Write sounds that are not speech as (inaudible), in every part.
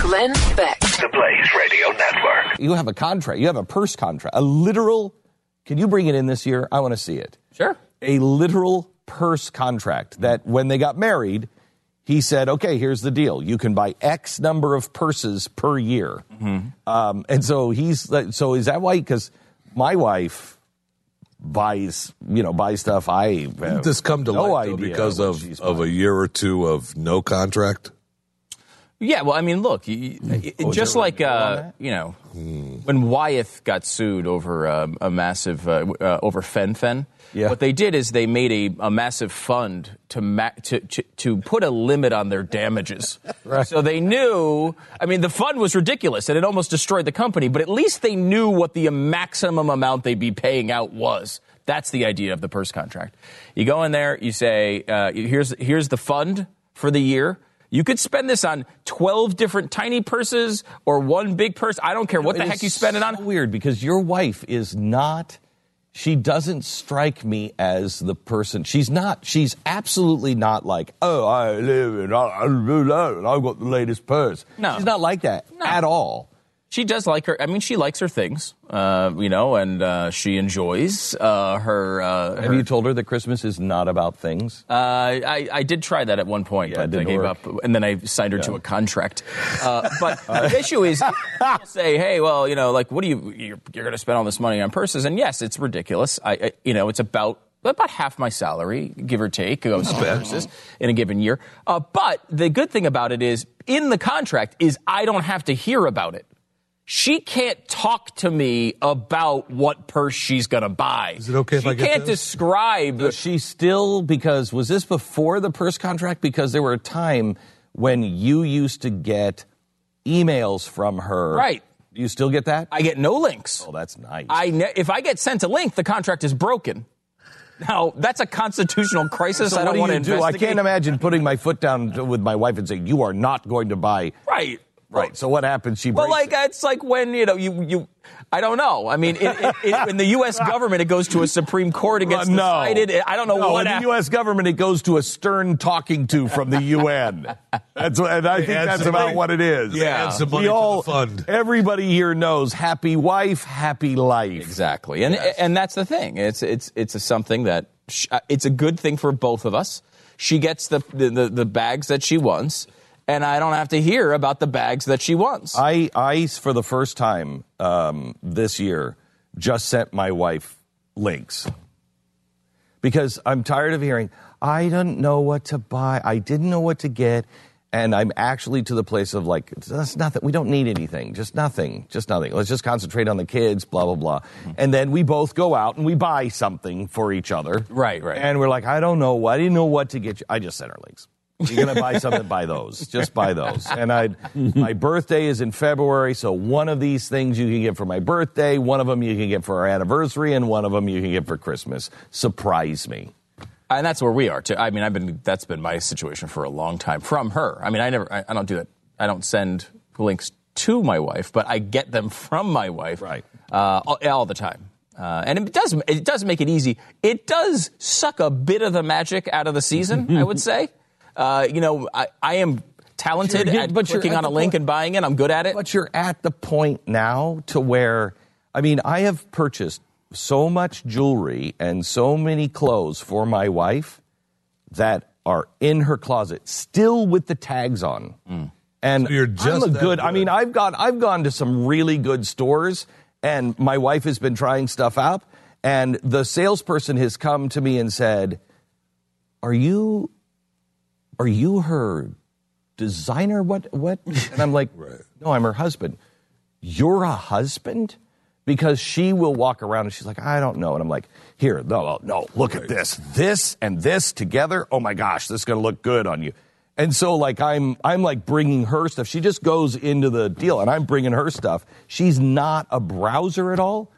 Glenn Beck. The Blaze Radio Network. You have a contract. You have a purse contract. A literal. Can you bring it in this year? I want to see it. Sure. A literal purse contract that when they got married, he said, "Okay, here's the deal. You can buy X number of purses per year." Um, and so he's so is that why? Because my wife buys you know buys stuff. I have this come to no light idea because of of a year or two of no contract? Yeah, well, I mean, look, you, you- Oh, just like uh, you know, when Wyeth got sued over uh, a massive uh, uh, over fen-phen, Yeah. what they did is they made a, a massive fund to, ma- to to to put a limit on their damages. (laughs) Right. So they knew. I mean, the fund was ridiculous and it almost destroyed the company, but at least they knew what the maximum amount they'd be paying out was. That's the idea of the purse contract. You go in there, you say, uh, "Here's here's the fund for the year." You could spend this on 12 different tiny purses or one big purse. I don't care what the heck you spend it on. so Weird because your wife is not. She doesn't strike me as the person. She's not. She's absolutely not like, oh, I live in, I, I I've got the latest purse. No. she's not like that No. at all. She does like her. I mean, she likes her things, uh, you know, and uh, she enjoys uh, her. Uh, Have her- you told her that Christmas is not about things? Uh, I, I did try that at one point, Yeah, it but I didn't gave work. up, and then I signed her to a contract. Uh, (laughs) but the issue is, (laughs) people say, "Hey, well, you know, like, what do you? You're, you're going to spend all this money on purses?" And yes, it's ridiculous. I, I you know, it's about about half my salary, give or take, goes to purses in a given year. Uh, but the good thing about it is, in the contract, is I don't have to hear about it. She can't talk to me about what purse she's going to buy. Is it okay if she I get it? She can't this? describe. But she still because was this before the purse contract? Because there were a time when you used to get emails from her. Right. Do you still get that? I get no links. oh, that's nice. I ne- if I get sent a link, the contract is broken. Now that's a constitutional (laughs) crisis. So I don't do want to you do? I can't imagine putting my foot down with my wife and saying, "You are not going to buy." Right. Right. So what happens? She Well, breaks like it. it's like when you know you you. I don't know. I mean, it, it, it, in the U.S. (laughs) government, it goes to a Supreme Court. It gets Uh, no. decided. I don't know no, what. in hap- the U.S. government, it goes to a stern talking to from the UN. That's what, and I think that's about money- what it is. Yeah. Add some We money to the all, fund. Everybody here knows happy wife, happy life. Exactly, and and that's the thing. It's it's it's a something that sh- uh, it's a good thing for both of us. She gets the the, the, the bags that she wants, and I don't have to hear about the bags that she wants. I, I, for the first time um, this year, just sent my wife links because I'm tired of hearing, I don't know what to buy. I didn't know what to get. And I'm actually to the place of like, that's nothing. We don't need anything. Just nothing. Just nothing. Let's just concentrate on the kids, blah, blah, blah. And then we both go out and we buy something for each other. Right, right. And we're like, I don't know. I didn't know what to get you. I just sent her links. You're gonna buy something, buy those. Just buy those. And I, my birthday is in February, so one of these things you can get for my birthday, one of them you can get for our anniversary, and one of them you can get for Christmas. Surprise me. and that's where we are too. I mean, I've been that's been my situation for a long time from her. I mean, I never, I, I don't do that. I don't send links to my wife, but I get them from my wife, Right. uh, all, all the time. Uh, and it does it does make it easy. It does suck a bit of the magic out of the season, I would say. Uh, you know, I, I am talented You're- at but you're clicking at on a the link point- and buying it. I'm good at it. But you're at the point now to where, I mean, I have purchased so much jewelry and so many clothes for my wife that are in her closet, still with the tags on. And So you're I'm just a that good. I mean, I've got I've gone to some really good stores, and my wife has been trying stuff out, and the salesperson has come to me and said, "Are you, are you her designer? What what?" (laughs) And I'm like, "No, I'm her husband." You're a husband? Because she will walk around and she's like, I don't know. And I'm like, here, no, no, look at this. This and this together. Oh my gosh, this is going to look good on you. And so like I'm I'm like bringing her stuff. She just goes into the deal and I'm bringing her stuff. She's not a browser at all.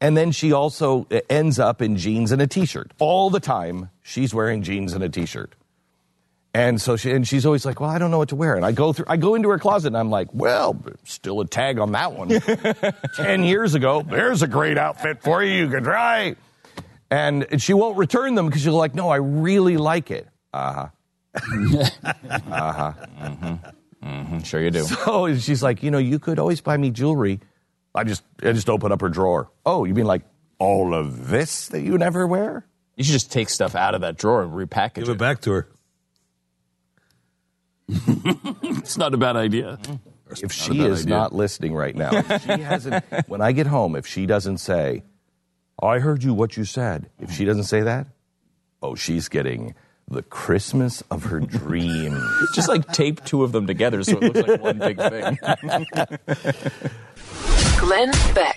And then she also uh, ends up in jeans and a t-shirt. All the time she's wearing jeans and a t-shirt. And so she and she's always like, "Well, I don't know what to wear." And I go through I go into her closet and I'm like, "Well, still a tag on that one. (laughs) 10 years ago, there's a great outfit for you. You can try." And she won't return them because she's like, "No, I really like it." Uh-huh. (laughs) Uh-huh. Mhm. I'm sure you do. So she's like, you know, you could always buy me jewelry. I just I just open up her drawer. Oh, you mean like all of this that you never wear? You should just take stuff out of that drawer and repackage Give it. it back to her. (laughs) It's not a bad idea. If she is not listening right now, if she hasn't when I get home, if she doesn't say, I heard you what you said. If she doesn't say that, oh, she's getting the Christmas of her (laughs) dreams. Just like tape two of them together so it looks like one big thing. (laughs) Glenn Beck.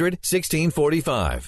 1645.